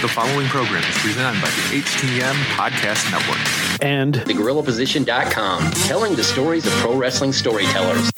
The following program is presented by the HTM Podcast Network. And TheGorillaPosition.com, telling the stories of pro wrestling storytellers.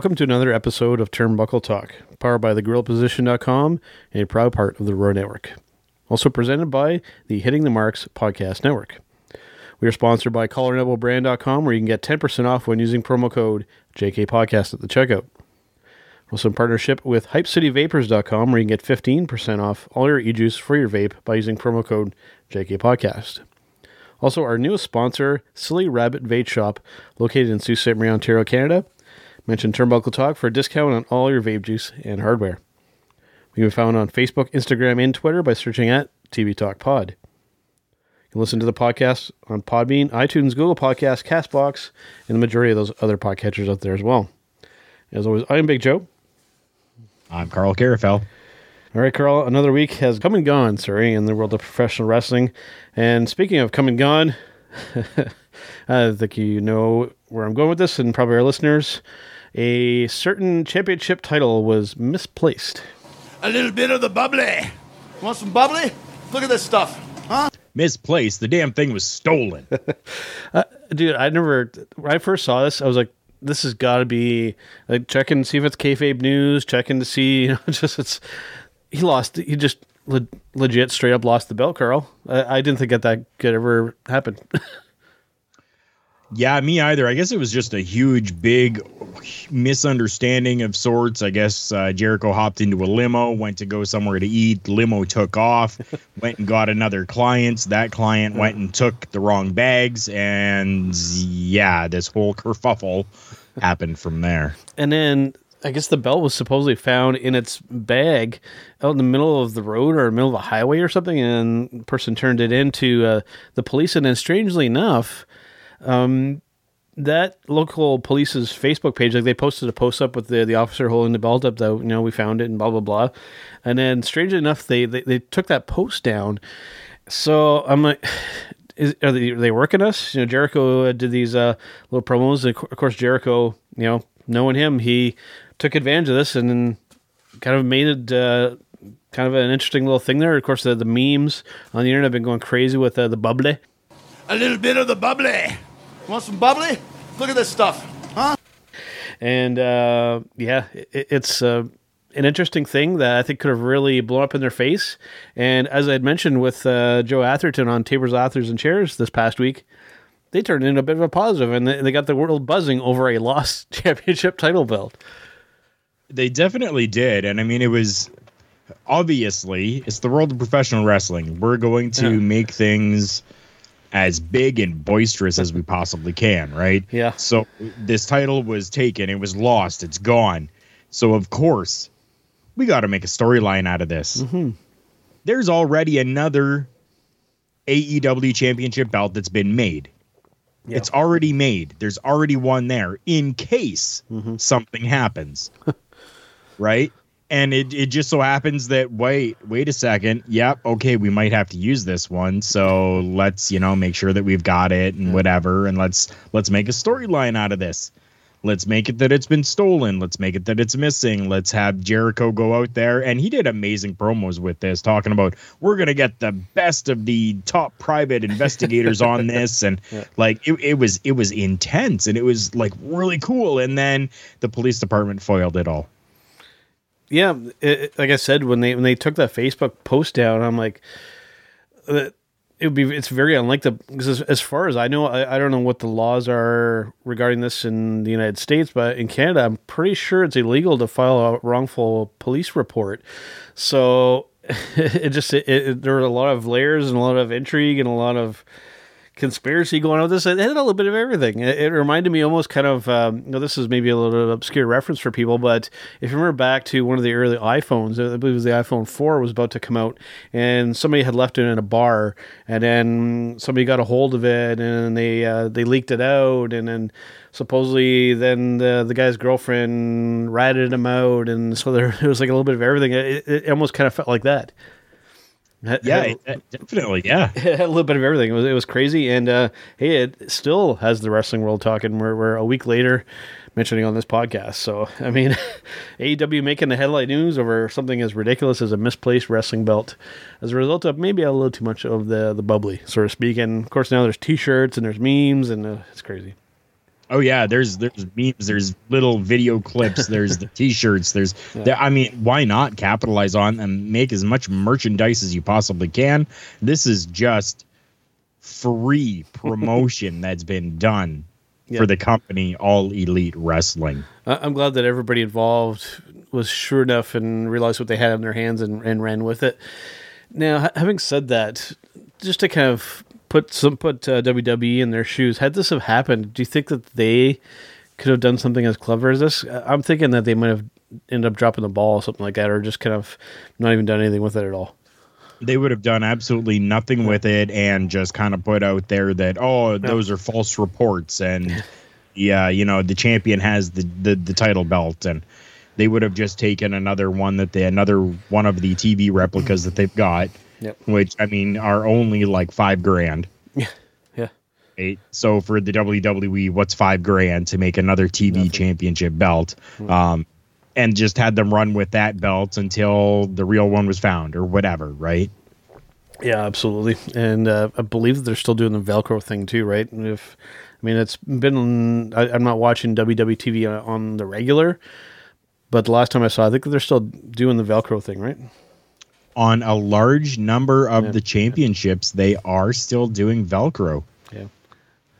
Welcome to another episode of Turnbuckle Talk, powered by thegorillaposition.com and a proud part of the Roar Network. Also presented by the Hitting the Marks Podcast Network. We are sponsored by CollarNebelBrand.com, where you can get 10% off when using promo code JKPodcast at the checkout. Also in partnership with HypeCityVapors.com, where you can get 15% off all your e-juice for your vape by using promo code JKPodcast. Also, our newest sponsor, Silly Rabbit Vape Shop, located in Sault Ste. Marie, Ontario, Canada. Mention Turnbuckle Talk for a discount on all your vape juice and hardware. We can be found on Facebook, Instagram, and Twitter by searching at TV Talk Pod. You can listen to the podcast on Podbean, iTunes, Google Podcasts, Castbox, and the majority of those other podcatchers out there as well. As always, I'm Big Joe. I'm Carl Carafell. All right, Carl, another week has come and gone, sorry, in the world of professional wrestling. And speaking of come and gone, I think you know where I'm going with this, and probably our listeners. A certain championship title was misplaced. A little bit of the bubbly. Want some bubbly? Look at this stuff, huh? Misplaced. The damn thing was stolen. uh, dude, I never. When I first saw this, I was like, "This has got to be like checking to see if it's kayfabe news, checking to see, you know, just it's." He lost. He just le- legit, straight up lost the belt, Carl. I, I didn't think that that could ever happen. Yeah, me either. I guess it was just a huge, big misunderstanding of sorts. I guess uh, Jericho hopped into a limo, went to go somewhere to eat. Limo took off, went and got another client. That client went and took the wrong bags, and yeah, this whole kerfuffle happened from there. And then I guess the belt was supposedly found in its bag out in the middle of the road or middle of a highway or something, and person turned it into uh, the police. And then, strangely enough, um, that local police's Facebook page, like they posted a post up with the, the officer holding the belt up that, you know, we found it and blah, blah, blah. And then strangely enough, they, they, they took that post down. So I'm like, is, are, they, are they working us? You know, Jericho did these uh, little promos. And of course, Jericho, you know, knowing him, he took advantage of this and kind of made it uh, kind of an interesting little thing there. Of course, the, the memes on the internet have been going crazy with uh, the bubbly. A little bit of the bubbly. Want some bubbly? Look at this stuff, huh? And uh, yeah, it, it's uh, an interesting thing that I think could have really blown up in their face. And as I had mentioned with uh, Joe Atherton on Tables, Authors, and Chairs this past week, they turned into a bit of a positive, and they, they got the world buzzing over a lost championship title belt. They definitely did, and I mean, it was obviously it's the world of professional wrestling. We're going to yeah. make things as big and boisterous as we possibly can, right? Yeah. So this title was taken, it was lost, it's gone. So of course, we got to make a storyline out of this. Mm-hmm. There's already another AEW championship belt that's been made. Yeah. It's already made. There's already one there in case mm-hmm. something happens. right? and it, it just so happens that wait wait a second. Yep okay we might have to use this one. So let's you know make sure that we've got it and whatever and let's let's make a storyline out of this. Let's make it that it's been stolen. Let's make it that it's missing. Let's have jericho go out there. And he did amazing promos with this talking about we're gonna get the best of the top private investigators on this. And yeah. like it, it was it was intense and it was like really cool. And then the police department foiled it all yeah, it, like I said, when they when they took that Facebook post down, I'm like, uh, it would be it's very unlikely because as, as, far as I know, I, I, don't know what the laws are regarding this in the United States, but in Canada, I'm pretty sure it's illegal to file a wrongful police report. So it just it, it, there were a lot of layers and a lot of intrigue and a lot of conspiracy going on with this. It had a little bit of everything. It, it reminded me almost kind of, um, you know, this is maybe a little obscure reference for people, but if you remember back to one of the early iPhones, I believe it was the iPhone 4 was about to come out, and somebody had left it in a bar, and then somebody got a hold of it, and they uh, they leaked it out, and then supposedly then the the guy's girlfriend ratted him out, and so there it was like a little bit of everything. It, it almost kind of felt like that. Yeah, definitely. Yeah, it had a little bit of everything. It was it was crazy, and uh, hey, it still has the wrestling world talking. We're, we're a week later mentioning on this podcast. So I mean, AEW making the headline news over something as ridiculous as a misplaced wrestling belt, as a result of maybe a little too much of the the bubbly, so to speak. And of course, now there's T-shirts and there's memes, and uh, it's crazy. Oh yeah, there's there's memes, there's little video clips, there's the t-shirts, there's yeah. there, I mean, why not capitalize on and make as much merchandise as you possibly can? This is just free promotion that's been done yeah. for the company All Elite Wrestling. I'm glad that everybody involved was sure enough and realized what they had in their hands and, and ran with it. Now, having said that, just to kind of put some put uh, WWE in their shoes. Had this have happened, do you think that they could have done something as clever as this? I'm thinking that they might have ended up dropping the ball or something like that, or just kind of not even done anything with it at all. They would have done absolutely nothing with it and just kind of put out there that oh those are false reports and yeah you know the champion has the, the the title belt and they would have just taken another one that they another one of the TV replicas that they've got Yep. Which I mean are only like five grand. Yeah. Yeah. Eight. So for the WWE, what's five grand to make another TV Nothing. championship belt? Mm-hmm. Um, and just had them run with that belt until the real one was found or whatever, right? Yeah, absolutely. And uh, I believe that they're still doing the Velcro thing too, right? If I mean, it's been I, am not watching WWTV on the regular, but the last time I saw, I think they're still doing the Velcro thing, right? On a large number of yeah. the championships, they are still doing Velcro. Yeah.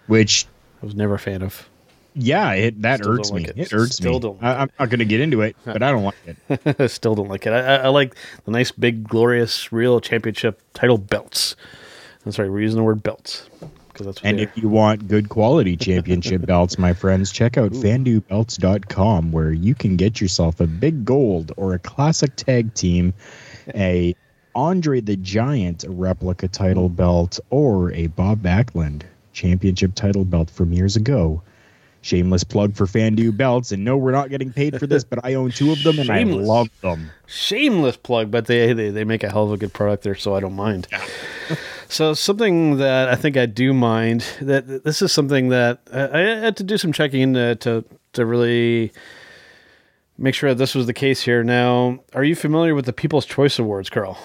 Which I was never a fan of. Yeah, it that still irks me. Like it. it. irks still me. Don't I, am not going to get into it, but I don't like it. still don't like it. I, I, like the nice, big, glorious, real championship title belts. I'm sorry, we're using the word belts because that's. and if you want good quality championship belts, my friends, check out FanduBelts.com, where you can get yourself a big gold or a classic tag team a Andre the Giant replica title belt or a Bob Backlund championship title belt from years ago. Shameless plug for Fandu belts, and no, we're not getting paid for this, but I own two of them and Shameless. I love them. Shameless plug, but they, they they make a hell of a good product there, so I don't mind. so something that I think I do mind that this is something that I, I had to do some checking to to, to really make sure that this was the case here. Now, are you familiar with the People's Choice Awards, Carl?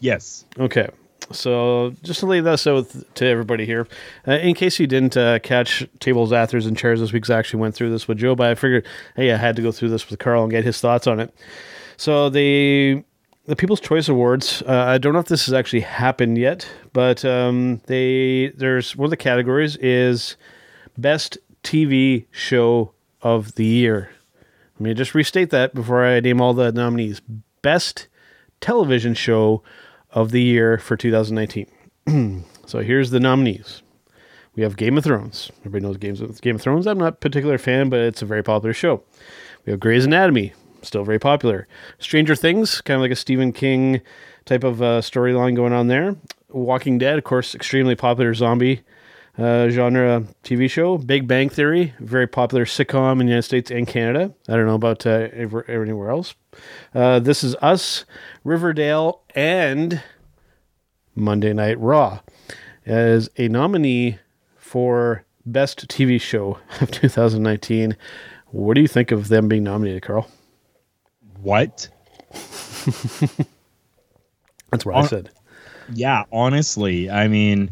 Yes. Okay. So just to lay this out to everybody here, uh, in case you didn't uh, catch tables, authors, and chairs this week, I actually went through this with Joe, but I figured, hey, I had to go through this with Carl and get his thoughts on it. So the the People's Choice Awards. Uh, I don't know if this has actually happened yet, but um, they there's one of the categories is best TV show of the year. Let me just restate that before I name all the nominees. Best television show of the year for 2019. so here's the nominees. We have Game of Thrones. Everybody knows Games of, Game of Thrones. I'm not a particular fan, but it's a very popular show. We have Grey's Anatomy, still very popular. Stranger Things, kind of like a Stephen King type of uh, storyline going on there. Walking Dead, of course, extremely popular zombie uh, genre TV show. Big Bang Theory, very popular sitcom in the United States and Canada. I don't know about uh, anywhere else. Uh, this is Us, Riverdale, and Monday Night Raw as a nominee for Best TV Show of 2019. What do you think of them being nominated, Carl? What? That's what On- I said. Yeah, honestly, I mean,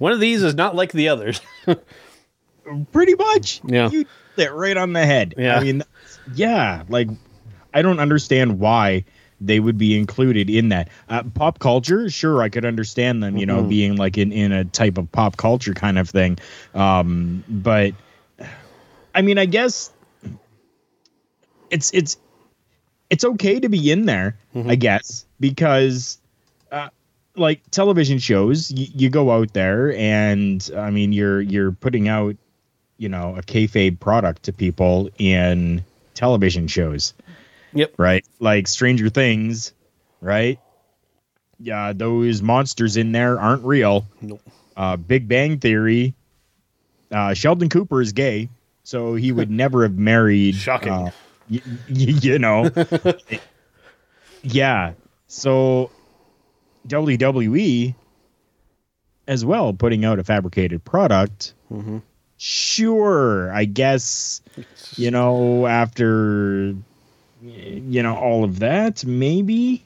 one of these is not like the others. Pretty much. Yeah. You hit right on the head. Yeah. I mean, yeah, like I don't understand why they would be included in that. Uh, pop culture, sure, I could understand them, you know, mm-hmm. being like in, in a type of pop culture kind of thing. Um, but I mean, I guess it's it's it's okay to be in there, mm-hmm. I guess, because like television shows, y- you go out there and I mean you're you're putting out, you know, a kayfabe product to people in television shows, Yep. right? Like Stranger Things, right? Yeah, those monsters in there aren't real. Nope. Uh, Big Bang Theory. Uh, Sheldon Cooper is gay, so he would never have married. Shocking. uh, y- y- you know. yeah. So WWE as well putting out a fabricated product. Mm-hmm. Sure, I guess you know after you know all of that maybe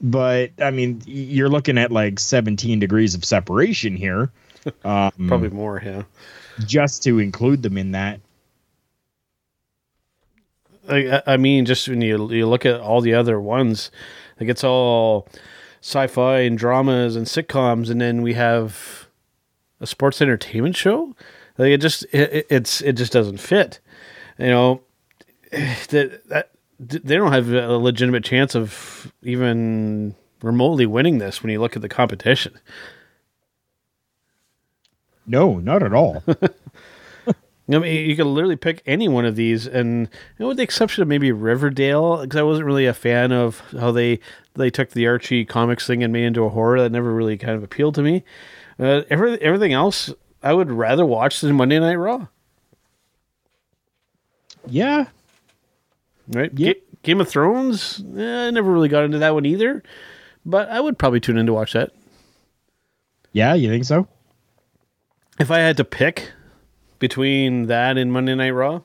but I mean you're looking at like 17 degrees of separation here um, Probably more, yeah. just to include them in that I, I mean, just when you you look at all the other ones, like it's all sci-fi and dramas and sitcoms, and then we have a sports entertainment show. Like it just it, it- it's it just doesn't fit. You know that that they don't have a legitimate chance of even remotely winning this when you look at the competition. no not at all I mean, you could literally pick any one of these, and you know, with the exception of maybe Riverdale, because I wasn't really a fan of how they they took the Archie comics thing and made it into a horror. That never really kind of appealed to me. Uh, every, everything else, I would rather watch than Monday Night Raw. yeah Right? Yep. Ga- Game of Thrones, eh, I never really got into that one either, but I would probably tune in to watch that yeah you think so if I had to pick between that and Monday Night Raw.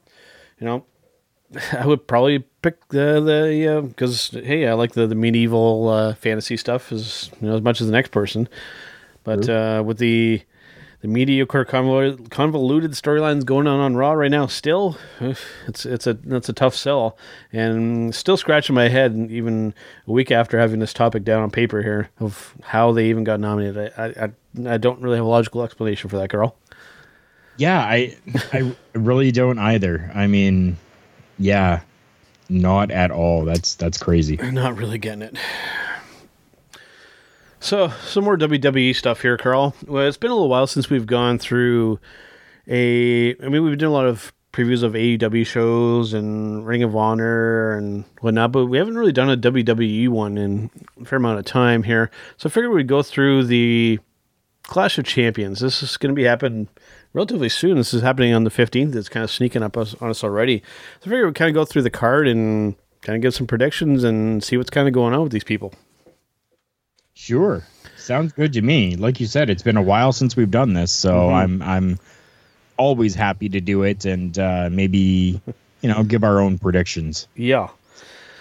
You know, I would probably pick the the because hey, I like the the medieval uh, fantasy stuff as you know as much as the next person, but uh, with the the mediocre convoluted, convoluted storylines going on on Raw right now, still it's it's a that's a tough sell, and still scratching my head even a week after having this topic down on paper here of how they even got nominated. I I, I don't really have a logical explanation for that girl. Yeah i i really don't either i mean yeah not at all that's that's crazy I'm Not really getting it. So, some more WWE stuff here, Carl. Well, it's been a little while since we've gone through a. I mean, we've done a lot of previews of AEW shows and Ring of Honor and whatnot, but we haven't really done a WWE one in a fair amount of time here. So, I figured we'd go through the Clash of Champions. This is going to be happening relatively soon. This is happening on the 15th. It's kind of sneaking up us, on us already. So, I figured we'd kind of go through the card and kind of give some predictions and see what's kind of going on with these people. Sure. Sounds good to me. Like you said, it's been a while since we've done this, so I'm I'm always happy to do it and uh, maybe you know give our own predictions. Yeah.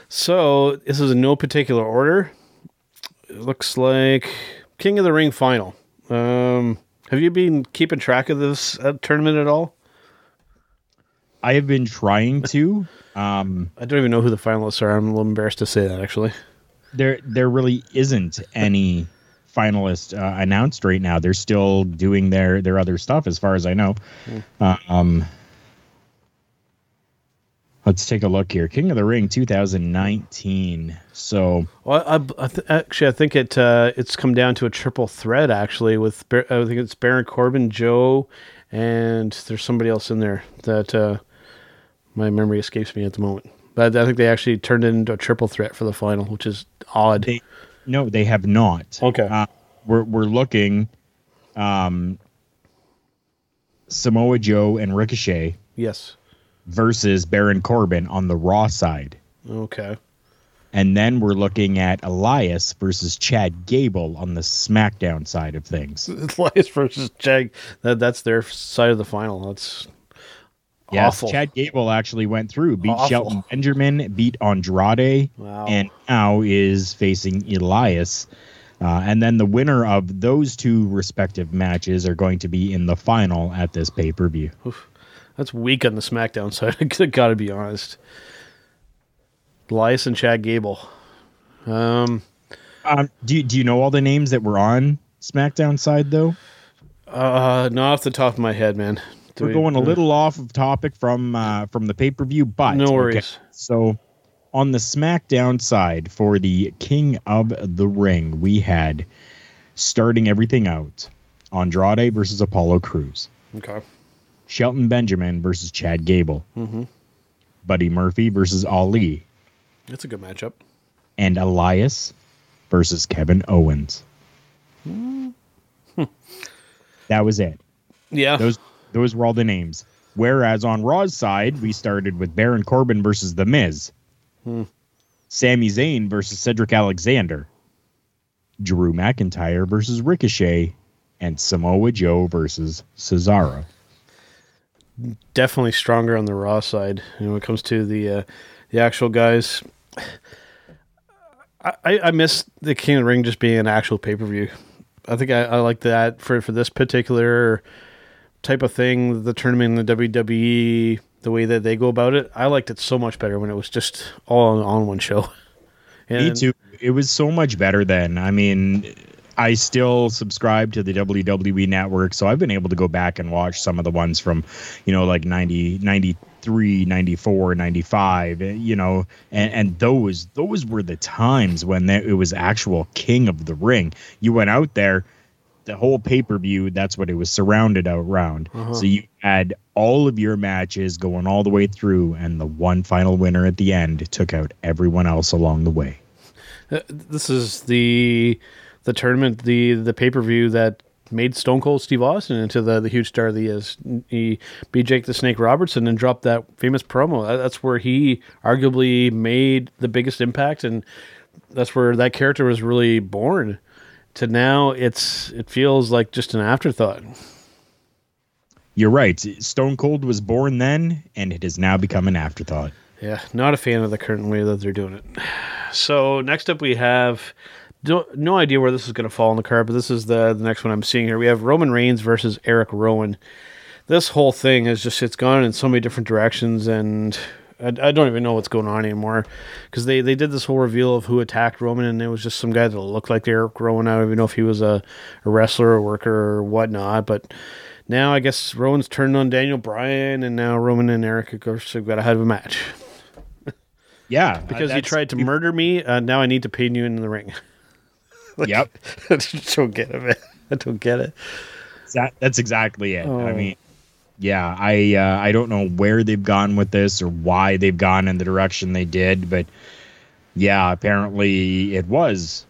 So this is in no particular order. It looks like King of the Ring final. Um, have you been keeping track of this uh, tournament at all? I have been trying to. Um, I don't even know who the finalists are. I'm a little embarrassed to say that actually. there there really isn't any finalist uh, announced right now. They're still doing their their other stuff, as far as I know. Uh, um, let's take a look here. King of the Ring 2019. So Well, I, I th- actually I think it uh, it's come down to a triple threat actually with Bar- I think it's Baron Corbin, Joe, and there's somebody else in there that uh, my memory escapes me at the moment. But I think they actually turned it into a triple threat for the final, which is odd. They- no, they have not. Okay. Uh, we're we're looking um Samoa Joe and Ricochet yes. Versus Baron Corbin on the Raw side. Okay. And then we're looking at Elias versus Chad Gable on the SmackDown side of things. Elias versus Jag. That that's their side of the final. That's Yes, awful. Chad Gable actually went through, beat Awful. Shelton Benjamin, beat Andrade, Wow. and now is facing Elias. Uh, and then the winner of those two respective matches are going to be in the final at this pay per view. That's weak on the SmackDown side. I gotta be honest. Elias and Chad Gable. Um, Um, do you, do you know all the names that were on SmackDown side though? uh, not off the top of my head, man. Do We're we- going a uh, little off of topic from uh, from the pay per view, but No worries. So on the SmackDown side for the King of the Ring, we had Starting everything out, Andrade versus Apollo Crews, Okay. Shelton Benjamin versus Chad Gable, mm-hmm. Buddy Murphy versus Ali, That's a good matchup. and Elias versus Kevin Owens. Hmm. that was it. Yeah. Those those were all the names. Whereas on Raw's side, we started with Baron Corbin versus The Miz, hmm. Sami Zayn versus Cedric Alexander, Drew McIntyre versus Ricochet, and Samoa Joe versus Cesaro. Definitely stronger on the raw side. You know, when it comes to the uh, the actual guys. I, I miss the King of the Ring just being an actual pay per view. I think I, I like that for for this particular type of thing. The tournament in the WWE, the way that they go about it, I liked it so much better when it was just all on, on one show. Me too. It was so much better then. I mean, I still subscribe to the WWE network, so I've been able to go back and watch some of the ones from, you know, like 90, 93, 94, 95, eh, you know, and, and those those were the times when there, it was actual king of the ring. You went out there, the whole pay-per-view, that's what it was surrounded around. So you had all of your matches going all the way through and the one final winner at the end took out everyone else along the way. Uh, this is the the tournament, the the pay per view that made Stone Cold Steve Austin into the, the huge star that he is. He beat Jake the Snake Robertson and dropped that famous promo. That's where he arguably made the biggest impact, and that's where that character was really born. To now, it's it feels like just an afterthought. You're right. Stone Cold was born then, and it has now become an afterthought. Yeah, not a fan of the current way that they're doing it. So next up, we have no, no idea where this is going to fall in the card, but this is the the next one I'm seeing here. We have Roman Reigns versus Eric Rowan. This whole thing is just it's gone in so many different directions, and I, I don't even know what's going on anymore because they they did this whole reveal of who attacked Roman, and it was just some guy that looked like Eric Rowan. I don't even know if he was a, a wrestler or worker or whatnot, but. Now I guess Rowan's turned on Daniel Bryan, and now Roman and Eric of course have got to have a match Yeah, because uh, you tried to murder me. Uh, now I need to pin you in the ring. Yep, I just don't get it. Man. I don't get it. that, that's exactly it. I Oh. mean, yeah, I uh, I don't know where they've gone with this or why they've gone in the direction they did, but yeah, apparently it was,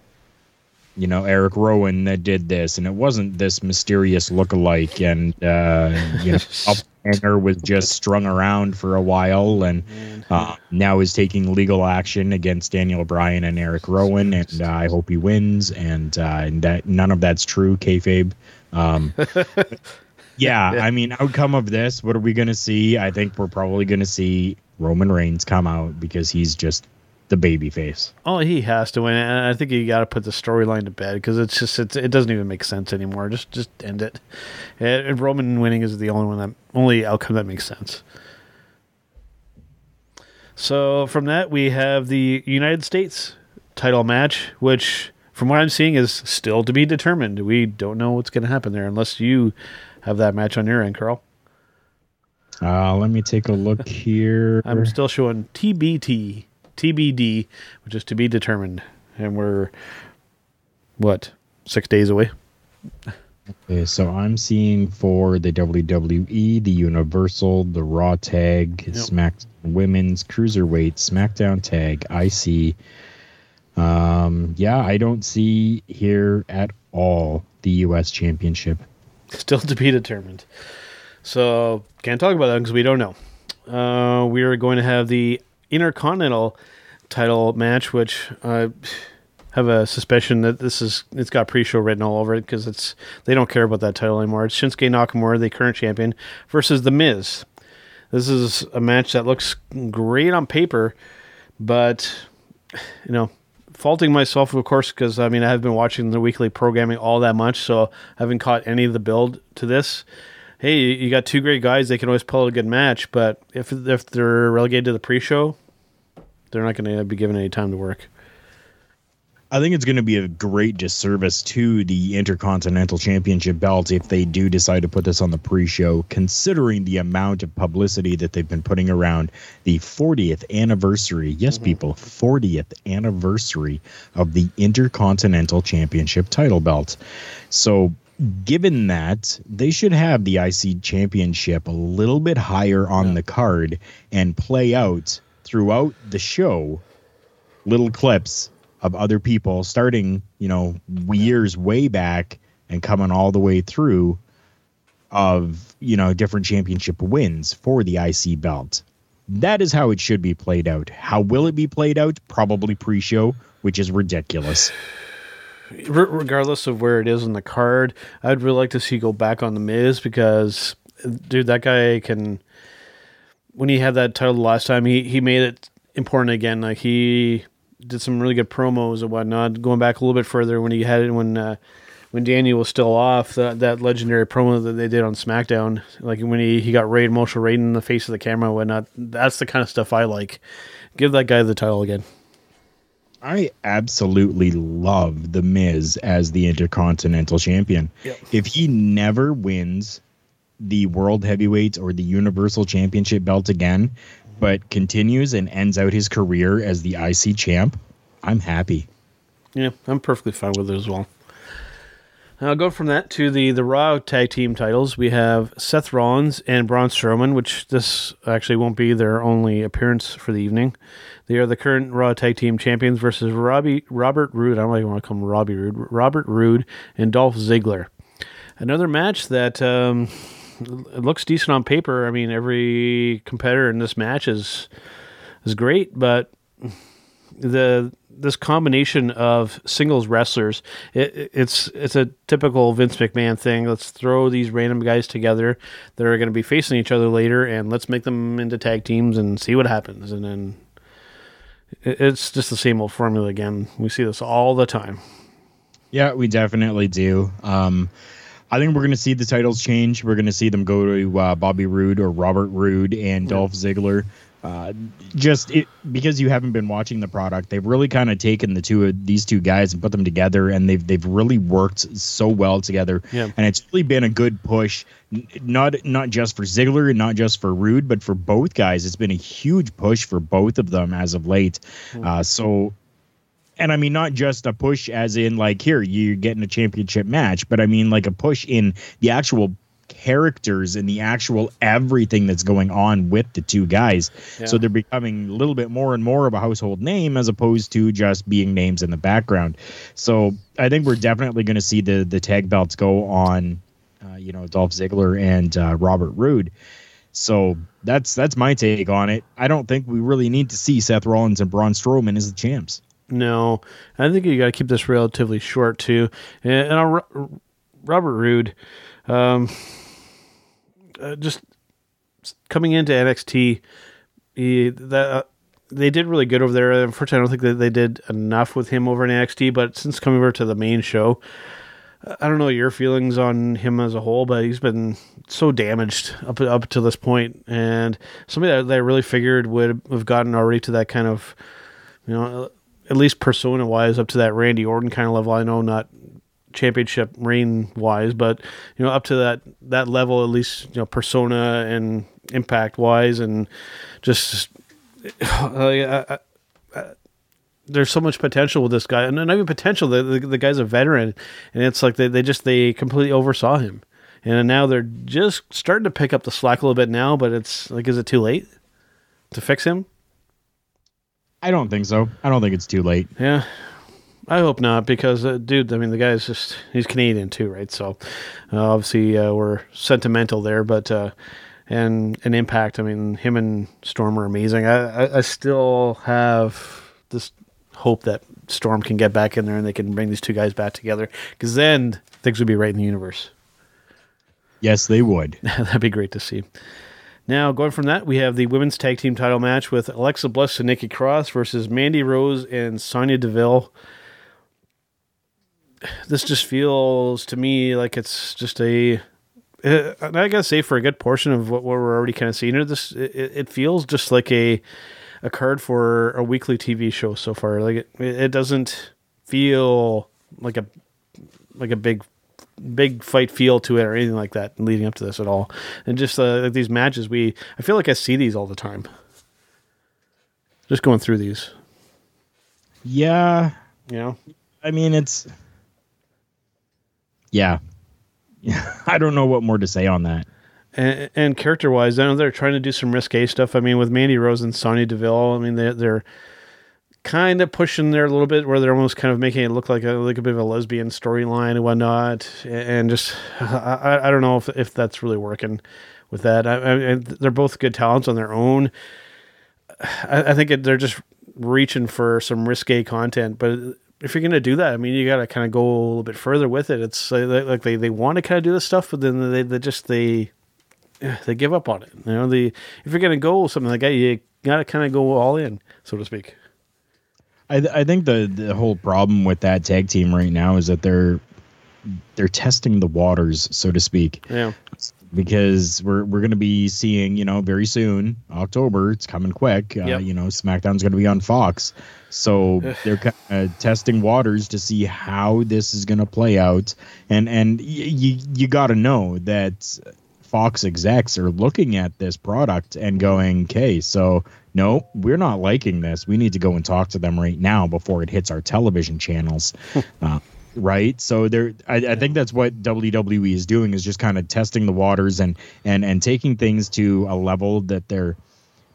you know, Eric Rowan that did this, and it wasn't this mysterious look-alike, and uh, you know, Uphanger was just strung around for a while, and uh, now is taking legal action against Daniel Bryan and Eric Rowan, and uh, I hope he wins, and, uh, and that none of that's true, kayfabe. Um, yeah, I mean, outcome of this, what are we going to see? I think we're probably going to see Roman Reigns come out because he's just the baby face. Oh, he has to win, and I think you got to put the storyline to bed because it's just it's, it doesn't even make sense anymore. Just just end it. And Roman winning is the only one that only outcome that makes sense. So from that we have the United States title match, which from what I'm seeing is still to be determined. We don't know what's going to happen there unless you have that match on your end, Carl. Uh, let me take a look here. I'm still showing TBT, TBD, which is to be determined, and we're what six days away. Okay, so I'm seeing for the WWE, the Universal, the Raw Tag, Smack Women's Cruiserweight, SmackDown Tag, IC. Um, yeah, I don't see here at all the U.S. Championship. Still to be determined. So can't talk about that because we don't know. Uh, we are going to have the Intercontinental title match, which I have a suspicion that this is it's got pre-show written all over it because it's they don't care about that title anymore. It's Shinsuke Nakamura, the current champion, versus The Miz. This is a match that looks great on paper, but you know, faulting myself, of course, because I mean I have been watching the weekly programming all that much, so I haven't caught any of the build to this. Hey, you got two great guys; they can always pull a good match, but if if they're relegated to the pre-show, they're not going to be given any time to work. I think it's going to be a great disservice to the Intercontinental Championship belt if they do decide to put this on the pre-show, considering the amount of publicity that they've been putting around the 40th anniversary. Yes, mm-hmm. people, 40th anniversary of the Intercontinental Championship title belt. So, given that, they should have the IC Championship a little bit higher on yeah. the card and play out throughout the show little clips of other people starting, you know, years way back and coming all the way through of, you know, different championship wins for the IC belt. That is how it should be played out. How will it be played out? Probably pre show, which is ridiculous. regardless of where it is on the card, I'd really like to see go back on the Miz because, dude, that guy can. When he had that title the last time, he he made it important again. Like he did some really good promos and whatnot. Going back a little bit further, when he had it when uh, when Daniel was still off, that that legendary promo that they did on SmackDown, like when he he got Raid Marshall Raid in the face of the camera and whatnot. That's the kind of stuff I like. Give that guy the title again. I absolutely love The Miz as the Intercontinental Champion. Yep. If he never wins the World Heavyweight or the Universal Championship belt again, but continues and ends out his career as the IC champ, I'm happy. Yeah, I'm perfectly fine with it as well. I'll go from that to the the Raw tag team titles. We have Seth Rollins and Braun Strowman, which this actually won't be their only appearance for the evening. They are the current Raw tag team champions versus Robbie Robert Roode. I don't you want to call him Robbie Roode. Robert Roode and Dolph Ziggler. Another match that um, it looks decent on paper. I mean, every competitor in this match is is great, but the this combination of singles wrestlers, it, it's it's a typical Vince McMahon thing. Let's throw these random guys together that are going to be facing each other later, and let's make them into tag teams and see what happens. And then it's just the same old formula again. We see this all the time. Yeah, we definitely do. Um, I think we're going to see the titles change. We're going to see them go to uh, Bobby Roode or Robert Roode and Dolph Ziggler. Uh, just it, because you haven't been watching the product, they've really kind of taken the two of these two guys and put them together, and they've they've really worked so well together. Yeah. And it's really been a good push, not not just for Ziggler and not just for Roode, but for both guys. It's been a huge push for both of them as of late. Mm. Uh, so and I mean not just a push as in like here you're getting a championship match, but I mean like a push in the actual characters and the actual everything that's going on with the two guys. Yeah. So they're becoming a little bit more and more of a household name as opposed to just being names in the background. So I think we're definitely going to see the the tag belts go on, uh, you know, Dolph Ziggler and uh, Robert Roode. So that's that's my take on it. I don't think we really need to see Seth Rollins and Braun Strowman as the champs. No, I think you got to keep this relatively short too. And, and Robert Roode, um, uh, just coming into NXT, he, that uh, they did really good over there. Unfortunately, I don't think that they did enough with him over in NXT. But since coming over to the main show, I don't know your feelings on him as a whole, but he's been so damaged up up to this point, and somebody that, that I really figured would have gotten already to that kind of, you know, at least persona wise up to that Randy Orton kind of level. I know not championship reign wise, but you know up to that that level at least you know persona and impact wise and just uh, there's so much potential with this guy. And not even potential the, the, the, guy's a veteran and it's like they, they just they completely oversaw him. And now they're just starting to pick up the slack a little bit now but it's like is it too late to fix him I don't think so. I don't think it's too late. Yeah. I hope not because, uh, dude, I mean, the guy's just, he's Canadian too, right? So uh, obviously uh, we're sentimental there, but, uh, and an impact. I mean, him and Storm are amazing. I, I, I still have this hope that Storm can get back in there and they can bring these two guys back together because then things would be right in the universe. Yes, they would. That'd be great to see. Now, going from that, we have the women's tag team title match with Alexa Bliss and Nikki Cross versus Mandy Rose and Sonya Deville. This just feels to me like it's just a. Uh, I gotta say, for a good portion of what, what we're already kind of seeing here, this it, it, feels just like a a card for a weekly TV show so far. Like it, it doesn't feel like a like a big big fight feel to it or anything like that leading up to this at all. And just uh, like these matches, we I feel like I see these all the time. Just going through these, Yeah, you know. I mean it's yeah. Yeah, I don't know what more to say on that. And, and character wise, I know they're trying to do some risque stuff. I mean, with Mandy Rose and Sonya Deville, I mean they're they're kind of pushing there a little bit, where they're almost kind of making it look like a like a bit of a lesbian storyline and whatnot. And just I, I don't know if if that's really working with that. I, I, they're both good talents on their own. I, I think it, they're just reaching for some risque content, but if you're going to do that, I mean, you got to kind of go a little bit further with it. It's like, like they, they want to kind of do this stuff, but then they, they just they they give up on it. You know, the if you're going to go something like that, you got to kind of go all in, so to speak. I th- I think the the whole problem with that tag team right now is that they're they're testing the waters, so to speak. Yeah. Because we're we're going to be seeing, you know, very soon, October, it's coming quick. Uh, Yep. You know, SmackDown's going to be on Fox, so they're kind of testing waters to see how this is going to play out. And and y- you you got to know that Fox execs are looking at this product and going, okay, so no, we're not liking this. We need to go and talk to them right now before it hits our television channels. uh, right. So there, I, I think that's what WWE is doing is just kind of testing the waters and, and, and taking things to a level that they're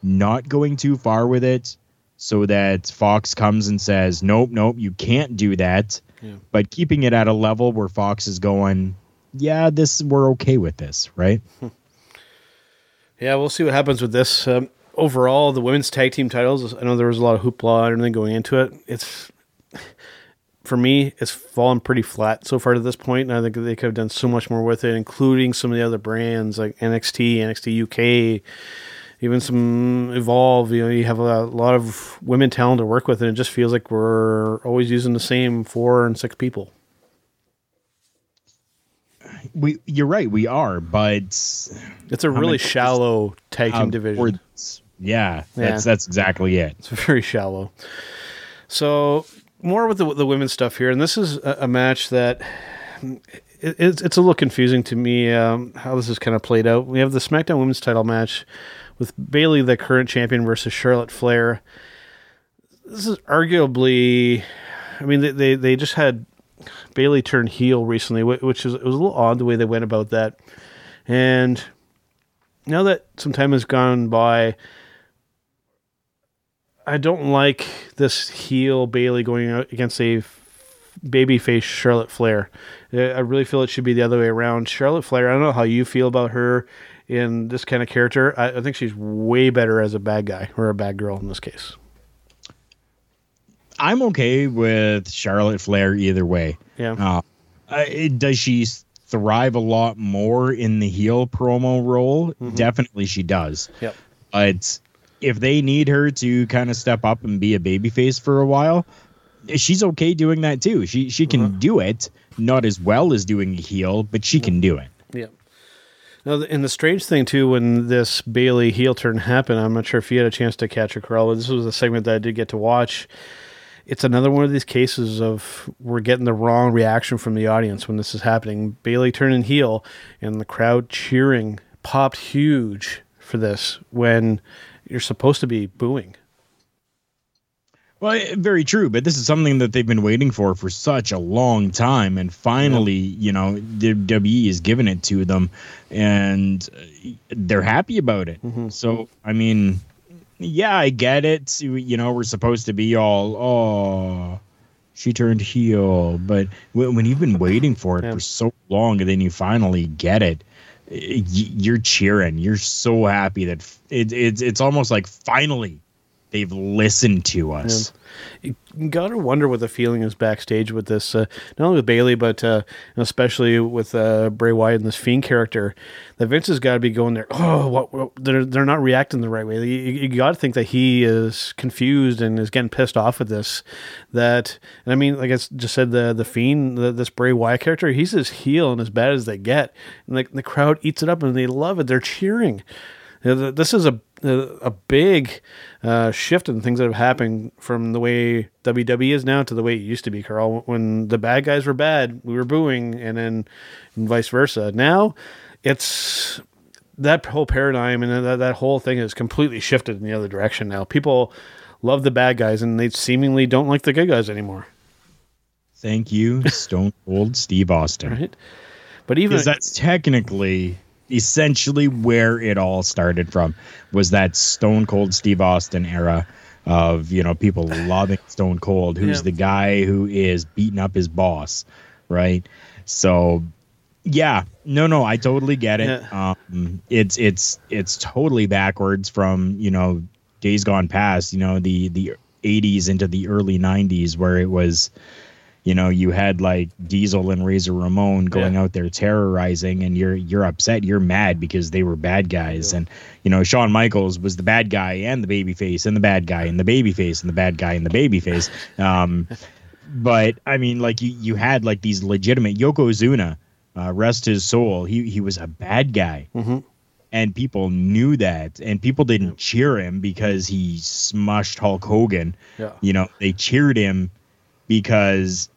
not going too far with it so that Fox comes and says, nope, nope, you can't do that. Yeah. But keeping it at a level where Fox is going, yeah, this we're okay with this, right? Yeah, we'll see what happens with this. Um, overall, the women's tag team titles, I know there was a lot of hoopla and everything going into it. It's for me, it's fallen pretty flat so far to this point, and I think they could have done so much more with it, including some of the other brands like NXT, NXT UK, even some Evolve. You know, you have a lot of women talent to work with, and it just feels like we're always using the same four and six people. We, you're right, we are, but It's a really shallow tag team division. yeah, that's Yeah. that's exactly it. It's very shallow. So more with the, the women's stuff here, and this is a, a match that it, it's it's a little confusing to me um, how this is kind of played out. We have the SmackDown Women's Title match with Bayley, the current champion, versus Charlotte Flair. This is arguably, I mean, they they, they just had Bayley turned heel recently, which is it was a little odd the way they went about that, and now that some time has gone by. I don't like this heel Bayley going out against a babyface Charlotte Flair. Uh, I really feel it should be the other way around. Charlotte Flair, I don't know how you feel about her in this kind of character. I, I think she's way better as a bad guy or a bad girl in this case. I'm okay with Charlotte Flair either way. Yeah. Uh, I- does she thrive a lot more in the heel promo role? Definitely, she does. Yep. But if they need her to kind of step up and be a babyface for a while, she's okay doing that too. She she can do it, not as well as doing a heel, but she can do it. Yeah. Now, and the strange thing too, when this Bayley heel turn happened, I'm not sure if you had a chance to catch a Carl. But this was a segment that I did get to watch. It's another one of these cases of we're getting the wrong reaction from the audience when this is happening. Bayley turning heel, and the crowd cheering popped huge for this when you're supposed to be booing. Well, eh, very true, but this is something that they've been waiting for for such a long time, and finally, you know, the WWE is giving it to them, and they're happy about it. So, I mean, yeah, I get it. You know, we're supposed to be all, oh, she turned heel, but when, when you've been waiting for it Yeah. for so long, and then you finally get it. You're cheering. You're so happy that it, it's it's almost like finally they've listened to us. you gotta wonder what the feeling is backstage with this, uh, not only with Bayley, but uh, especially with uh, Bray Wyatt and this Fiend character. That Vince has got to be going there. Oh, what, what? They're they're not reacting the right way. You, you got to think that he is confused and is getting pissed off with this. That and I mean, like I just said, the the Fiend, the, this Bray Wyatt character, he's his heel and as bad as they get, and like the crowd eats it up and they love it. They're cheering. This is a a, big uh, shift in things that have happened from the way WWE is now to the way it used to be. Carl, when the bad guys were bad, we were booing, and then and vice versa. Now it's that whole paradigm and that, that whole thing has completely shifted in the other direction now. People love the bad guys and they seemingly don't like the good guys anymore. Thank you, Stone Cold Steve Austin. Right. But even Because that's technically essentially where it all started from was that Stone Cold Steve Austin era of you know people loving Stone Cold, who's Yeah. the guy who is beating up his boss, right? So yeah, no, no, I totally get it. Um, it's it's it's totally backwards from you know days gone past. You know the the 80s into the early 90s where it was you know you had like diesel and razor ramon going Yeah. out there terrorizing and you're you're upset you're mad because they were bad guys. And you know Shawn Michaels was the bad guy and the baby face and the bad guy and the baby face and the bad guy and the baby face. Um but I mean like you you had like these legitimate Yokozuna uh, rest his soul. He he was a bad guy. Mhm. and people knew that and people didn't cheer him because he smushed Hulk Hogan. Yeah. you know they cheered him because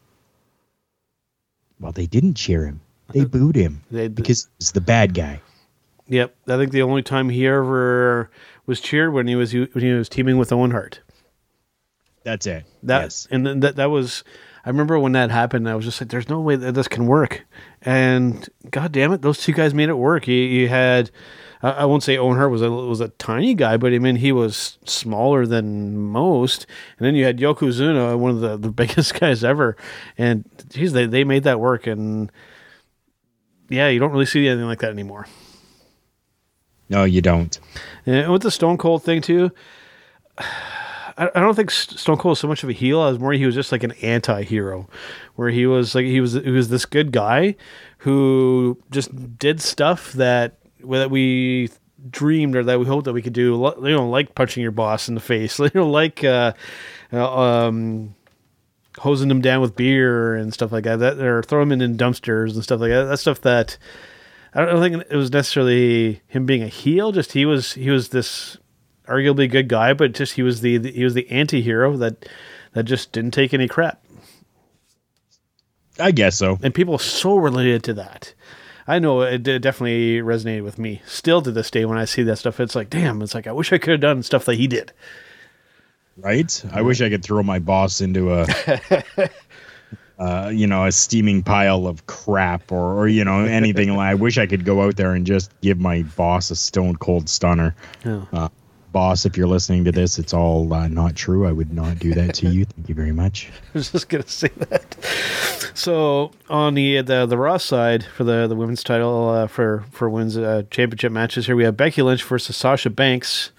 well they didn't cheer him they uh, booed him They- because he's the bad guy Yep, I think the only time he ever was cheered when he was when he was teaming with Owen Hart. that's it That yes and then that that was. I remember when that happened. I was just like, "There's no way that this can work." And God damn it, those two guys made it work. You, you had, I, I won't say Owen Hart was a was a tiny guy, but I mean he was smaller than most. And then you had Yokozuna, one of the, the biggest guys ever. And geez, they they made that work. And yeah, you don't really see anything like that anymore. no you don't And with the Stone Cold thing too, I, don't think Stone Cold was so much of a heel as more he was just like an anti-hero, where he was like he was he was this good guy who just did stuff that that we dreamed or that we hoped that we could do. You know, like punching your boss in the face. You know, like uh, uh, um, hosing him down with beer and stuff like that. That or throw him in, in dumpsters and stuff like that. That stuff that. I don't think it was necessarily him being a heel. Just he was he was this arguably good guy, but just he was the, the he was the anti-hero that that just didn't take any crap, I guess so and people so related to that. I know it did- definitely resonated with me. Still to this day, when I see that stuff, it's like, damn, it's like I wish I could have done stuff that he did. right I wish I could throw my boss into a uh, you know a steaming pile of crap or or you know anything I wish I could go out there and just give my boss a stone cold stunner Yeah. uh, boss if you're listening to this it's all uh, not true I would not do that to you thank you very much I was just gonna say that. So on the the the Raw side for the the women's title uh, for for women's uh, championship matches here, we have Becky Lynch versus Sasha Banks.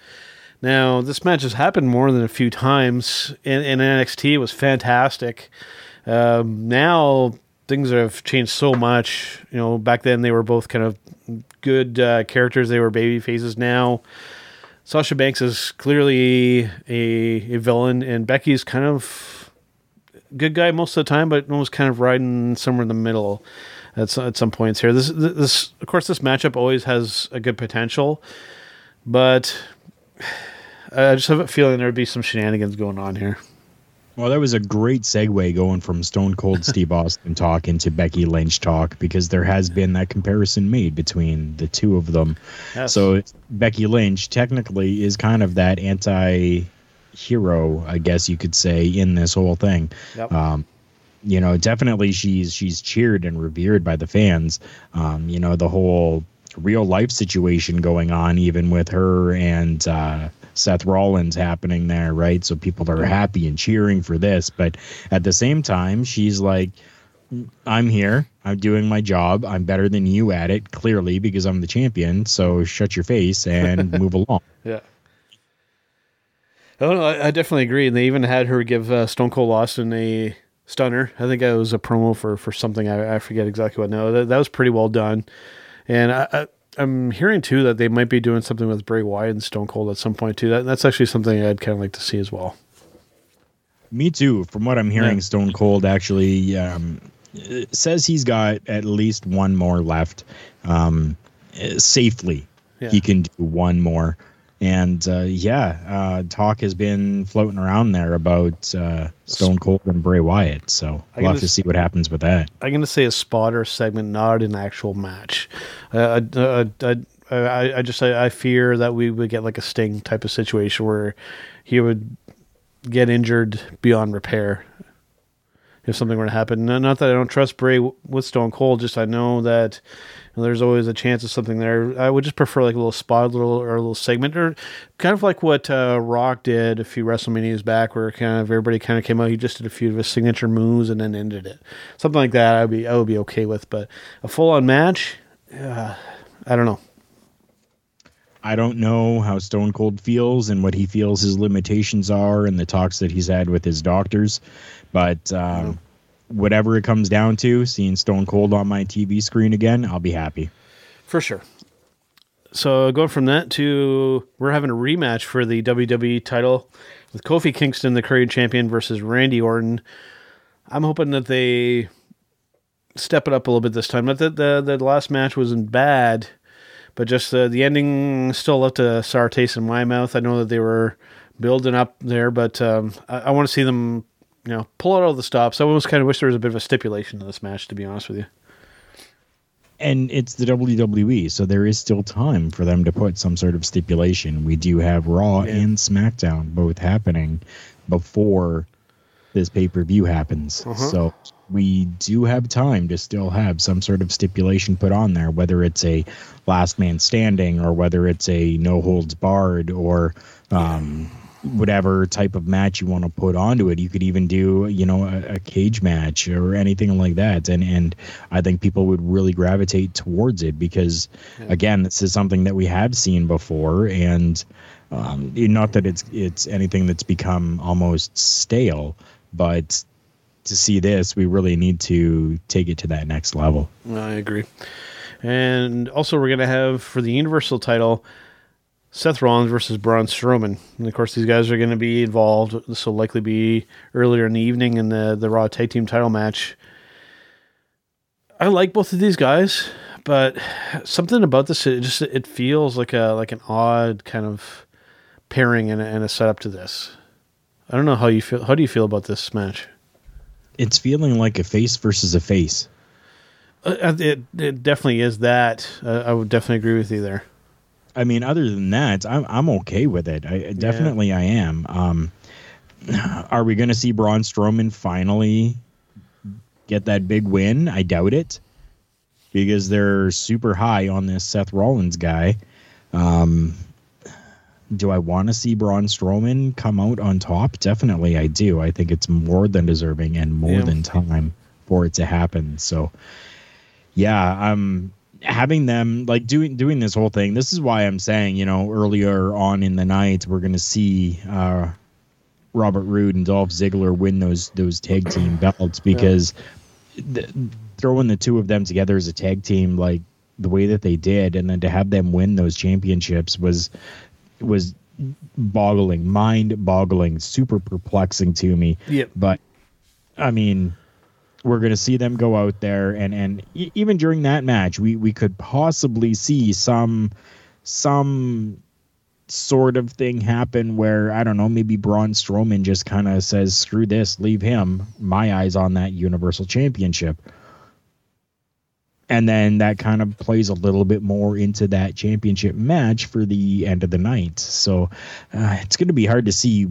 Now this match has happened more than a few times in, in NXT. It was fantastic. Um, now things have changed so much. You know, back then they were both kind of good uh, characters. They were baby faces. Now Sasha Banks is clearly a, a villain, and Becky's kind of good guy most of the time, but almost kind of riding somewhere in the middle at some, at some points here. This this of course this matchup always has a good potential, but I just have a feeling there would be some shenanigans going on here. Well, that was a great segue going from Stone Cold Steve Austin talk into Becky Lynch talk because there has been that comparison made between the two of them. Yes. So Becky Lynch technically is kind of that anti hero, I guess you could say, in this whole thing. Yep. Um, you know, definitely she's she's cheered and revered by the fans. Um, you know, the whole real life situation going on, even with her and uh, Seth Rollins happening there, right? So people are happy and cheering for this, but at the same time, she's like, "I'm here. I'm doing my job. I'm better than you at it, clearly, because I'm the champion. So shut your face and move along." Yeah. Oh no, I, I definitely agree. And they even had her give uh, Stone Cold Austin a stunner. I think it was a promo for for something. I, I forget exactly what. No, that, that was pretty well done. And I, I, I'm hearing too that they might be doing something with Bray Wyatt and Stone Cold at some point too. That, that's actually something I'd kind of like to see as well. Me too. From what I'm hearing, Yeah. Stone Cold actually um, says he's got at least one more left, um, safely. Yeah. he can do one more. And uh, yeah, uh, talk has been floating around there about uh, Stone Cold and Bray Wyatt. So I we'll have to see what happens with that. I'm going to say a spotter segment, not an actual match. Uh, I, I, I, I just I, I fear that we would get like a Sting type of situation where he would get injured beyond repair if something were to happen. Not that I don't trust Bray with Stone Cold, just I know that you know, there's always a chance of something there. I would just prefer like a little spot, little or a little segment, or kind of like what uh, Rock did a few WrestleManias back, where kind of everybody kind of came out. He just did a few of his signature moves and then ended it. Something like that, I'd be I would be okay with. But a full on match, uh, I don't know. I don't know how Stone Cold feels and what he feels his limitations are and the talks that he's had with his doctors. But um, whatever it comes down to, seeing Stone Cold on my TV screen again, I'll be happy. For sure. So going from that to we're having a rematch for the WWE title with Kofi Kingston, the current champion, versus Randy Orton. I'm hoping that they step it up a little bit this time. Not that the the last match wasn't bad, but just uh, the ending still left a sour taste in my mouth. I know that they were building up there, but um, I, I want to see them, you know, pull out all the stops. I almost kind of wish there was a bit of a stipulation in this match, to be honest with you. And it's the WWE, so there is still time for them to put some sort of stipulation. We do have Raw Yeah. and SmackDown both happening before this pay per view happens. Uh-huh. So we do have time to still have some sort of stipulation put on there, whether it's a last man standing or whether it's a no holds barred or um, whatever type of match you want to put onto it. You could even do, you know, a, a cage match or anything like that. And and I think people would really gravitate towards it because again, this is something that we have seen before and um, not that it's it's anything that's become almost stale, but to see this, we really need to take it to that next level. I agree. And also, we're going to have for the Universal title Seth Rollins versus Braun Strowman. And of course, these guys are going to be involved. This will likely be earlier in the evening in the, the Raw Tag Team title match. I like both of these guys, but something about this it just it feels like a like an odd kind of pairing and a, and a setup to this. I don't know how you feel. How do you feel about this match? It's feeling like a face versus a face. Uh, it it definitely is that. Uh, I would definitely agree with you there. I mean, other than that, I'm I'm okay with it. I definitely I am. Um, are we going to see Braun Strowman finally get that big win? I doubt it, because they're super high on this Seth Rollins guy. Um, do I want to see Braun Strowman come out on top? Definitely, I do. I think it's more than deserving and more Yeah. than time for it to happen. So, yeah, I'm having them like doing doing this whole thing. This is why I'm saying, you know, earlier on in the night we're going to see uh, Robert Roode and Dolph Ziggler win those those tag team belts because th- throwing the two of them together as a tag team, like the way that they did, and then to have them win those championships was was boggling, mind boggling, super perplexing to me. Yep. But I mean, we're going to see them go out there, and and e- even during that match, we we could possibly see some some sort of thing happen where I don't know, maybe Braun Strowman just kind of says, "Screw this, leave him." My eyes on that Universal Championship. And then that kind of plays a little bit more into that championship match for the end of the night. So uh, it's going to be hard to see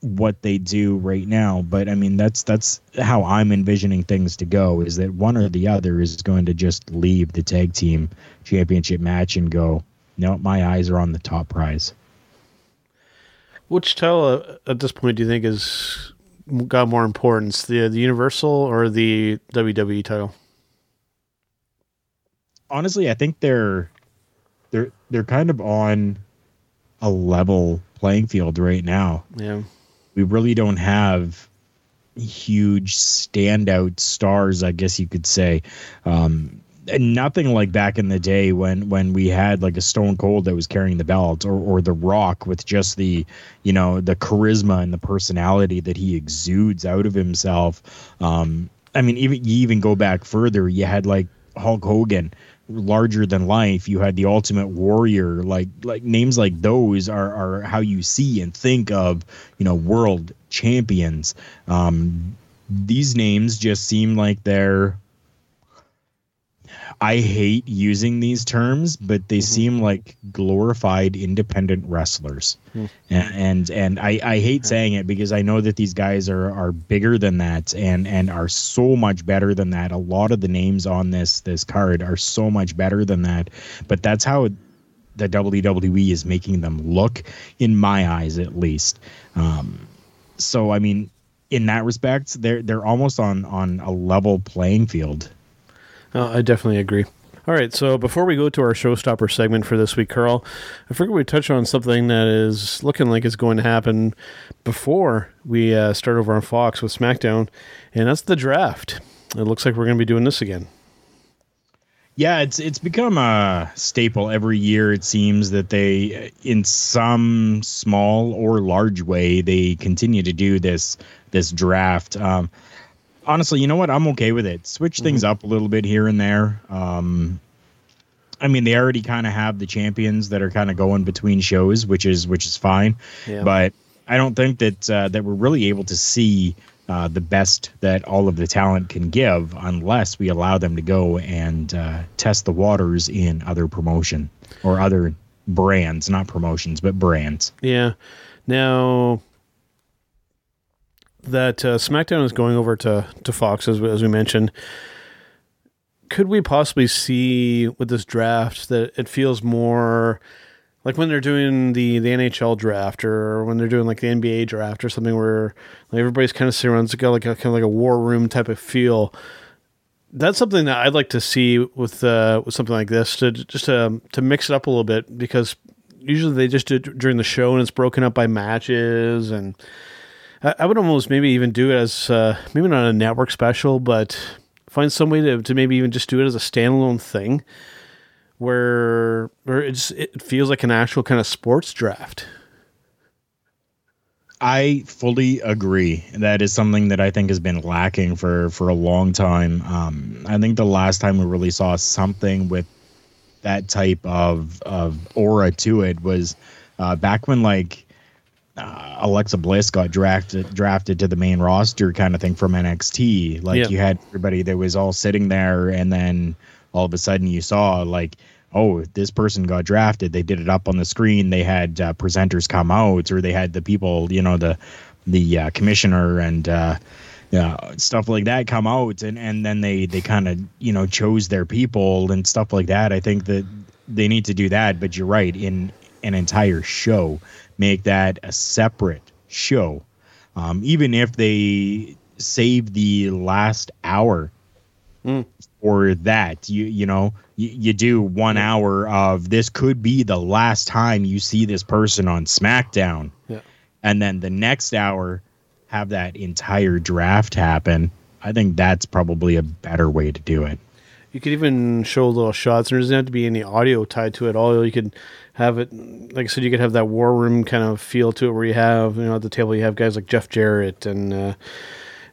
what they do right now but i mean that's that's how i'm envisioning things to go is that one or the other is going to just leave the tag team championship match and go no my eyes are on the top prize. Which title uh, at this point do you think has got more importance, the the Universal or the WWE title? honestly i think they're they're they're kind of on a level playing field right now. Yeah, we really don't have huge standout stars, I guess you could say. Um, nothing like back in the day when when we had like a Stone Cold that was carrying the belt, or or The Rock with just the you know the charisma and the personality that he exudes out of himself. Um, I mean, even you even go back further, you had like Hulk Hogan, larger than life. You had the Ultimate Warrior, like like names like those are are how you see and think of you know world champions. Um, these names just seem like they're I hate using these terms, but they mm-hmm. seem like glorified independent wrestlers. Mm-hmm. And, and and I, I hate saying it because I know that these guys are are bigger than that and and are so much better than that. A lot of the names on this this card are so much better than that. But that's how the WWE is making them look, in my eyes at least. Um, so I mean, in that respect, they're they're almost on on a level playing field uh, I definitely agree. All right, so before we go to our showstopper segment for this week, Carl, I figured we'd touch on something that is looking like it's going to happen before we uh, start over on Fox with SmackDown, and that's the draft. It looks like we're going to be doing this again. Yeah, it's it's become a staple every year. It seems that they, in some small or large way, they continue to do this this draft. Um, honestly, you know what? I'm okay with it. Switch mm-hmm. things up a little bit here and there. Um, I mean, they already kind of have the champions that are kind of going between shows, which is which is fine. Yeah. But I don't think that uh, that we're really able to see uh, the best that all of the talent can give unless we allow them to go and uh, test the waters in other promotion or other brands, not promotions, but brands. Yeah. Now, that uh, SmackDown is going over to to Fox as, as we mentioned. Could we possibly see with this draft that it feels more like when they're doing the the NHL draft or when they're doing like the NBA draft or something where like everybody's kind of sitting around, it's got like a kind of like a war room type of feel. That's something that I'd like to see with uh, with something like this to just to to mix it up a little bit because usually they just do during the show and it's broken up by matches and I, would almost maybe even do it as uh, maybe not a network special, but find some way to, to maybe even just do it as a standalone thing where where it's it feels like an actual kind of sports draft. I fully agree. That is something that I think has been lacking for for a long time. Um, I think the last time we really saw something with that type of of aura to it was uh, back when like uh, Alexa Bliss got drafted drafted to the main roster kind of thing from NXT. Like yep. you had everybody that was all sitting there, and then all of a sudden you saw like, oh, this person got drafted. They did it up on the screen. They had uh, presenters come out, or they had the people, you know, the the uh, commissioner and. Uh, yeah, stuff like that come out, and and then they they kind of you know chose their people and stuff like that. I think that they need to do that. But you're right in an entire show make that a separate show. Um, even if they save the last hour mm. for that, you you know you, you do one yeah. hour of this could be the last time you see this person on SmackDown, yeah. and then the next hour have that entire draft happen. I think that's probably a better way to do it. You could even show little shots. There doesn't have to be any audio tied to it. All you could have it, like I said, you could have that war room kind of feel to it, where you have, you know, at the table you have guys like Jeff Jarrett and uh,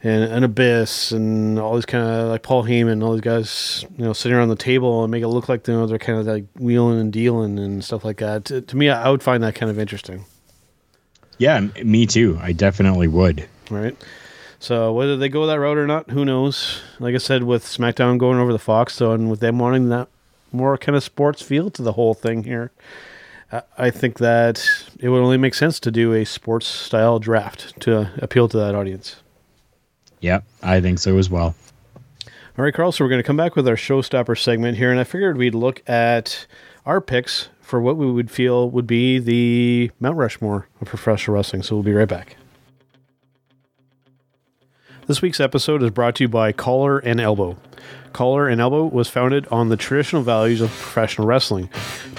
and, and Abyss and all these kind of like Paul Heyman, all these guys, you know, sitting around the table and make it look like you know they're kind of like wheeling and dealing and stuff like that. To, to me, I would find that kind of interesting. Yeah, me too. I definitely would. Right. So whether they go that route or not, who knows? Like I said, with SmackDown going over the Fox, so and with them wanting that more kind of sports feel to the whole thing here, I think that it would only make sense to do a sports style draft to appeal to that audience. Yeah, I think so as well. All right, Carl. So we're going to come back with our showstopper segment here, and I figured we'd look at our picks for what we would feel would be the Mount Rushmore of professional wrestling. So we'll be right back. This week's episode is brought to you by Collar and Elbow. Collar and Elbow was founded on the traditional values of professional wrestling,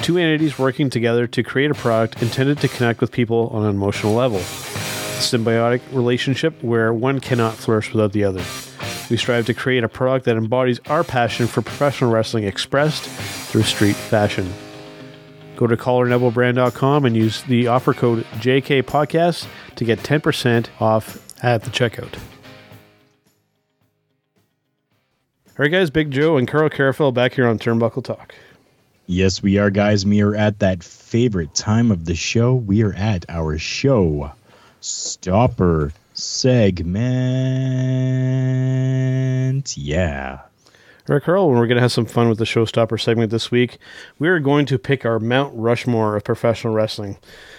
two entities working together to create a product intended to connect with people on an emotional level. A symbiotic relationship where one cannot flourish without the other. We strive to create a product that embodies our passion for professional wrestling expressed through street fashion. Go to collarandelbowbrand.com and use the offer code JKPodcast to get 10% off at the checkout. All right, guys, Big Joe and Carl Carafell back here on Turnbuckle Talk. Yes, we are, guys. We are at that favorite time of the show. We are at our show stopper segment. Yeah. All right, Carl, we're going to have some fun with the showstopper segment this week. We are going to pick our Mount Rushmore of professional wrestling.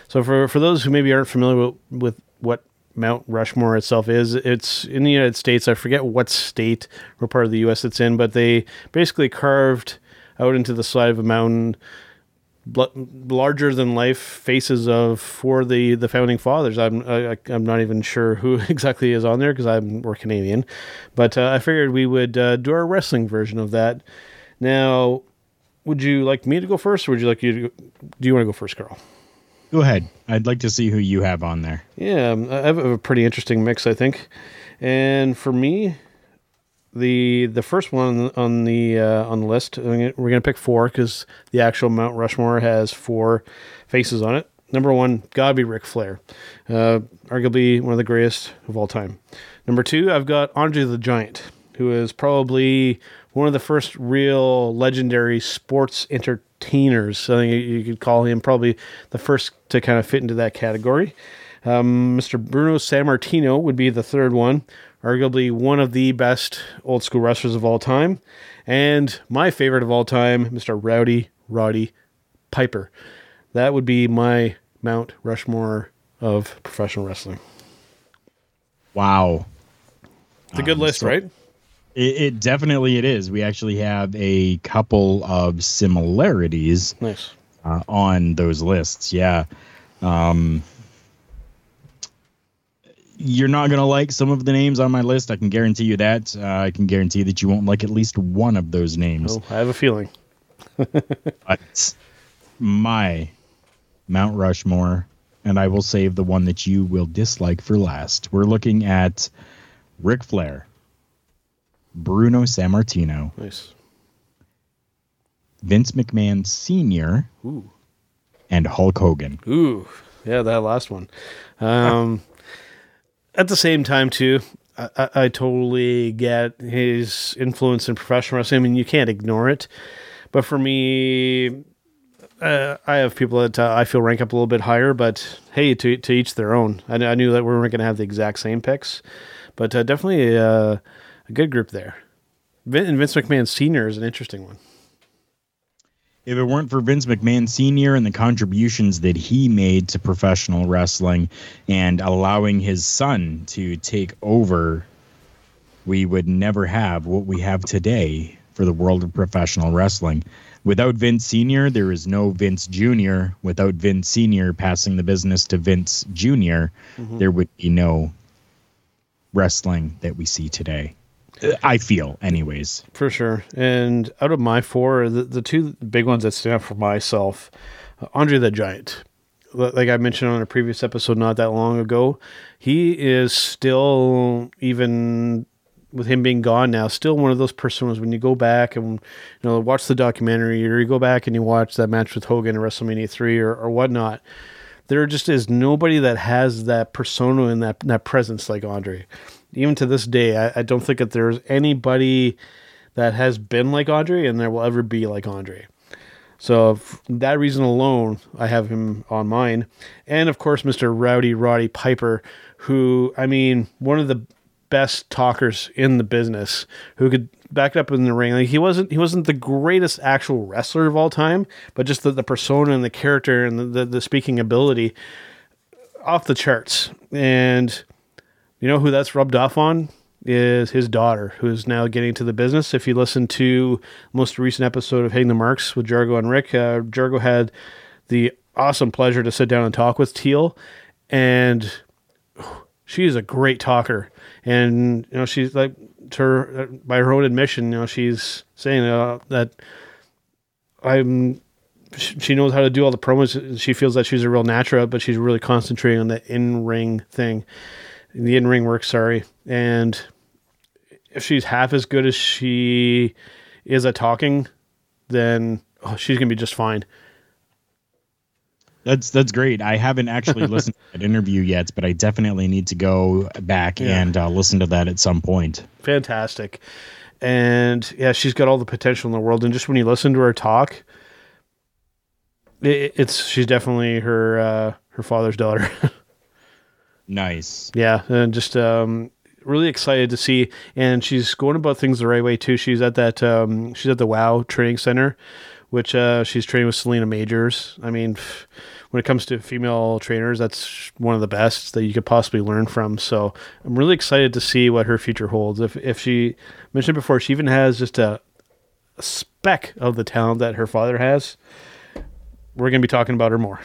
So, for, for those who maybe aren't familiar with, with what Mount Rushmore itself is, it's in the United States. I forget what state or part of the U.S. it's in, but they basically carved out into the side of a mountain larger than life faces of for the the founding fathers. I'm I, I'm not even sure who exactly is on there because I'm we're Canadian, but uh, I figured we would uh, do our wrestling version of that. Now, would you like me to go first, or would you like you to? Go, do you want to go first, Carl? Go ahead. I'd like to see who you have on there. Yeah, um, I have a pretty interesting mix, I think. And for me, the the first one on the uh, on the list, we're going to pick four because the actual Mount Rushmore has four faces on it. Number one, gotta be Ric Flair, uh, arguably one of the greatest of all time. Number two, I've got Andre the Giant, who is probably one of the first real legendary sports entertainers. I think you could call him probably the first to kind of fit into that category. Um, Mr. Bruno Sammartino would be the third one, arguably one of the best old school wrestlers of all time. And my favorite of all time, Mr. Rowdy Roddy Piper. That would be my Mount Rushmore of professional wrestling. Wow. It's a good Um, list, so- right? It, it definitely it is. We actually have a couple of similarities Nice. uh, on those lists. Yeah. Um, you're not going to like some of the names on my list. I can guarantee you that. Uh, I can guarantee that you won't like at least one of those names. Oh, I have a feeling. But my Mount Rushmore, and I will save the one that you will dislike for last. We're looking at Ric Flair, Bruno Sammartino, Nice. Vince McMahon Sr., Ooh. and Hulk Hogan. Ooh, yeah, that last one. Um, at the same time, too, I, I, I totally get his influence in professional wrestling. I mean, you can't ignore it. But for me, uh, I have people that uh, I feel rank up a little bit higher. But hey, to to each their own. I, I knew that we weren't going to have the exact same picks, but uh, definitely uh, a good group there. Vin- And Vince McMahon Senior is an interesting one. If it weren't for Vince McMahon Sr. and the contributions that he made to professional wrestling and allowing his son to take over, we would never have what we have today for the world of professional wrestling. Without Vince Sr., there is no Vince Jr. Without Vince Sr. passing the business to Vince junior mm-hmm. there would be no wrestling that we see today. I feel, anyways. For sure. And out of my four, the, the two big ones that stand out for myself, Andre the Giant. Like I mentioned on a previous episode not that long ago, he is still, even with him being gone now, still one of those personas when you go back and you know watch the documentary or you go back and you watch that match with Hogan at WrestleMania 3 or, or whatnot. There just is nobody that has that persona and that, that presence like Andre even to this day, I, I don't think that there's anybody that has been like Andre and there will ever be like Andre. So for that reason alone, I have him on mine. And of course, Mr. Rowdy Roddy Piper, who, I mean, one of the best talkers in the business, who could back it up in the ring. Like he wasn't he wasn't the greatest actual wrestler of all time, but just the, the persona and the character and the, the, the speaking ability off the charts. And you know who that's rubbed off on is his daughter, who's now getting to the business. If you listen to most recent episode of Hitting the Marks with Jargo and Rick, uh, Jargo had the awesome pleasure to sit down and talk with Teal, and she is a great talker. And you know, she's like, to her, by her own admission, you know, she's saying uh, that I'm she knows how to do all the promos. She feels that she's a real natural, but she's really concentrating on the in ring thing, the in ring work. Sorry, and if she's half as good as she is at talking, then oh, she's gonna be just fine. That's that's great. I haven't actually listened to that interview yet, but I definitely need to go back Yeah. and uh, listen to that at some point. Fantastic. and yeah, she's got all the potential in the world. And just when you listen to her talk, it, it's she's definitely her uh, her father's daughter. Nice. yeah, and just um, really excited to see. And she's going about things the right way too. She's at that um, she's at the Wow Training Center, which uh, she's training with Selina Majors. I mean. When it comes to female trainers, that's one of the best that you could possibly learn from. So I'm really excited to see what her future holds. If if she mentioned before, she even has just a, a speck of the talent that her father has. We're going to be talking about her more.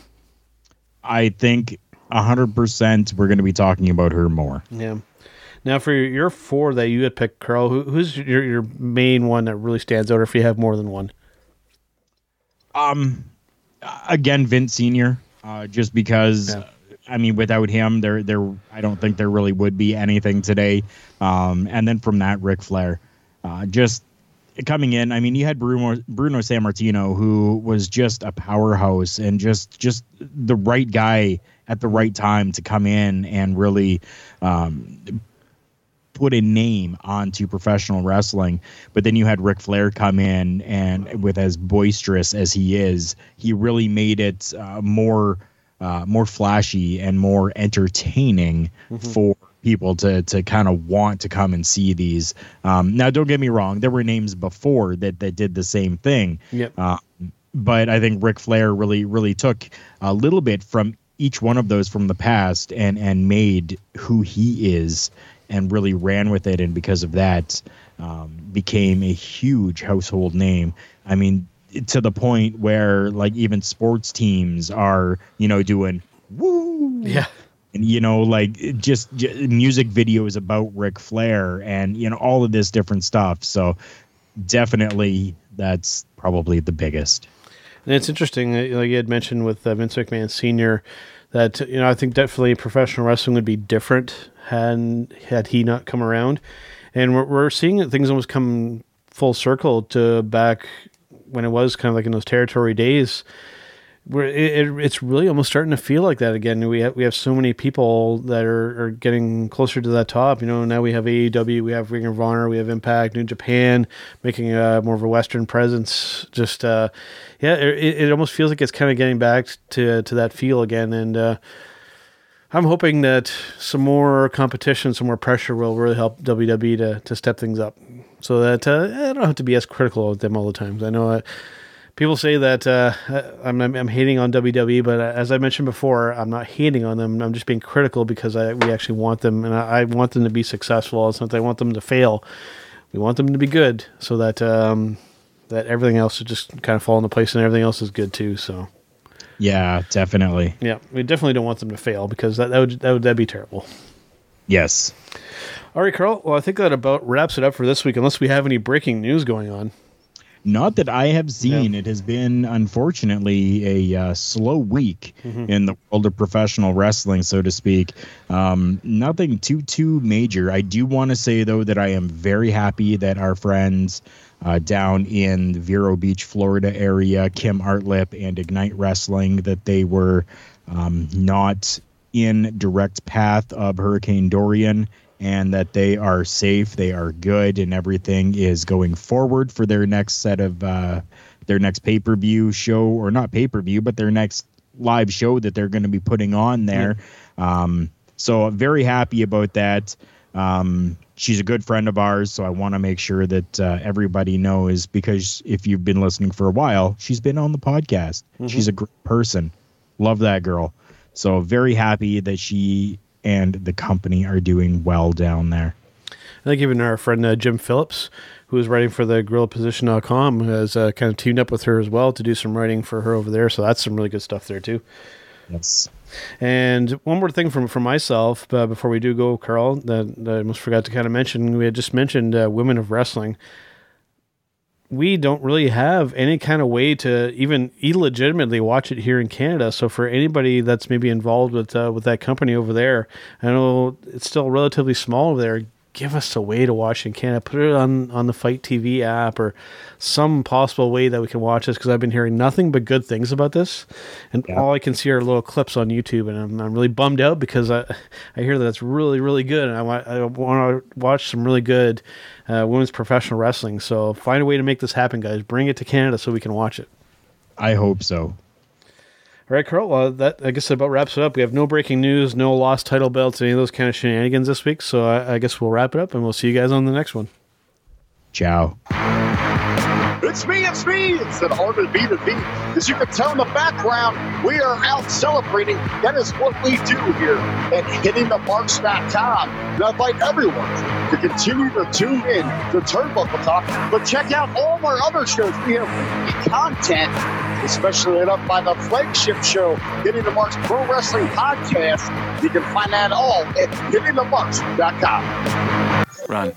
I think 100% we're going to be talking about her more. Yeah. Now for your, four that you had picked, Carl, who, who's your your main one that really stands out? Or if you have more than one, Um, again, Vince Senior, uh, just because. Yeah. I mean, without him, there, there, I don't think there really would be anything today. Um, and then from that, Ric Flair, uh, just coming in. I mean, you had Bruno Bruno Sammartino, who was just a powerhouse and just just the right guy at the right time to come in and really um, put a name onto professional wrestling. But then you had Ric Flair come in, and with as boisterous as he is, he really made it uh, more uh, more flashy and more entertaining for people to to kind of want to come and see these. Um, now, don't get me wrong, there were names before that that did the same thing. Yep. Uh, but I think Ric Flair really really took a little bit from each one of those from the past and and made who he is and really ran with it. And because of that um, became a huge household name. I mean to the point where like even sports teams are you know doing woo. Yeah, and you know like it just, music videos about Ric Flair and you know all of this different stuff. So definitely that's probably the biggest and it's interesting. Like you had mentioned with uh, Vince McMahon Senior, that you know I think definitely professional wrestling would be different had had he not come around, and we're, we're seeing that things almost come full circle to back when it was kind of like in those territory days where it, it, it's really almost starting to feel like that again. We have we have so many people that are, are getting closer to that top. You know, now we have AEW, we have Ring of Honor, we have Impact, New Japan, making a more of a Western presence. Just uh, yeah, it, it almost feels like it's kind of getting back to to that feel again. And uh, I'm hoping that some more competition, some more pressure will really help WWE to to step things up, so that uh, I don't have to be as critical of them all the time. I know. Uh, people say that uh, I'm, I'm, I'm hating on WWE, but as I mentioned before, I'm not hating on them. I'm just being critical because I, we actually want them, and I, I want them to be successful. It's not that I want them to fail. We want them to be good, so that um, that everything else would just kind of fall into place, and everything else is good too. So yeah definitely yeah, we definitely don't want them to fail because that, that would that would that'd be terrible. yes All right, Carl. Well, I think that about wraps it up for this week, unless we have any breaking news going on. Not that I have seen. It has been, unfortunately, a uh, slow week in the world of professional wrestling, so to speak. Um, nothing too too major. I do want to say though that I am very happy that our friends uh, down in the Vero Beach, Florida area, Kim Artlip and Ignite Wrestling, that they were um, not in direct path of Hurricane Dorian and that they are safe, they are good, and everything is going forward for their next set of uh, their next pay per view show, or not pay per view, but their next live show that they're going to be putting on there. Um, so very happy about that. Um, she's a good friend of ours, so I want to make sure that uh, everybody knows because if you've been listening for a while, she's been on the podcast. She's a great person. Love that girl. So very happy that she and the company are doing well down there. I think even our friend uh, Jim Phillips, who is writing for the GorillaPosition.com, has uh, kind of teamed up with her as well to do some writing for her over there. So that's some really good stuff there too. Yes. And one more thing from from myself uh, before we do go, Carl, that, that I almost forgot to kind of mention. We had just mentioned uh, women of wrestling. We don't really have any kind of way to even illegitimately watch it here in Canada. So for anybody that's maybe involved with uh, with that company over there, I know it's still relatively small over there. Give us a way to watch in Canada. Put it on on the Fight TV app or some possible way that we can watch this because I've been hearing nothing but good things about this, and Yeah. all I can see are little clips on YouTube, and I'm, I'm really bummed out because I I hear that it's really really good, and I want I want to watch some really good uh, women's professional wrestling. So find a way to make this happen, guys. Bring it to Canada so we can watch it. I hope so. All right, Carl. Well, that I guess that about wraps it up. We have no breaking news, no lost title belts, any of those kind of shenanigans this week. So I, I guess we'll wrap it up, and we'll see you guys on the next one. Ciao. It's me, it's me. It's that Armin B to B. As you can tell in the background, we are out celebrating. That is what we do here at hittingthemarks.com. And I invite everyone to continue to tune in to Turnbuckle Talk, but check out all of our other shows. We have weekly content, especially up by the flagship show, Hitting the Marks Pro Wrestling Podcast. You can find that all at hittingthemarks.com. Run.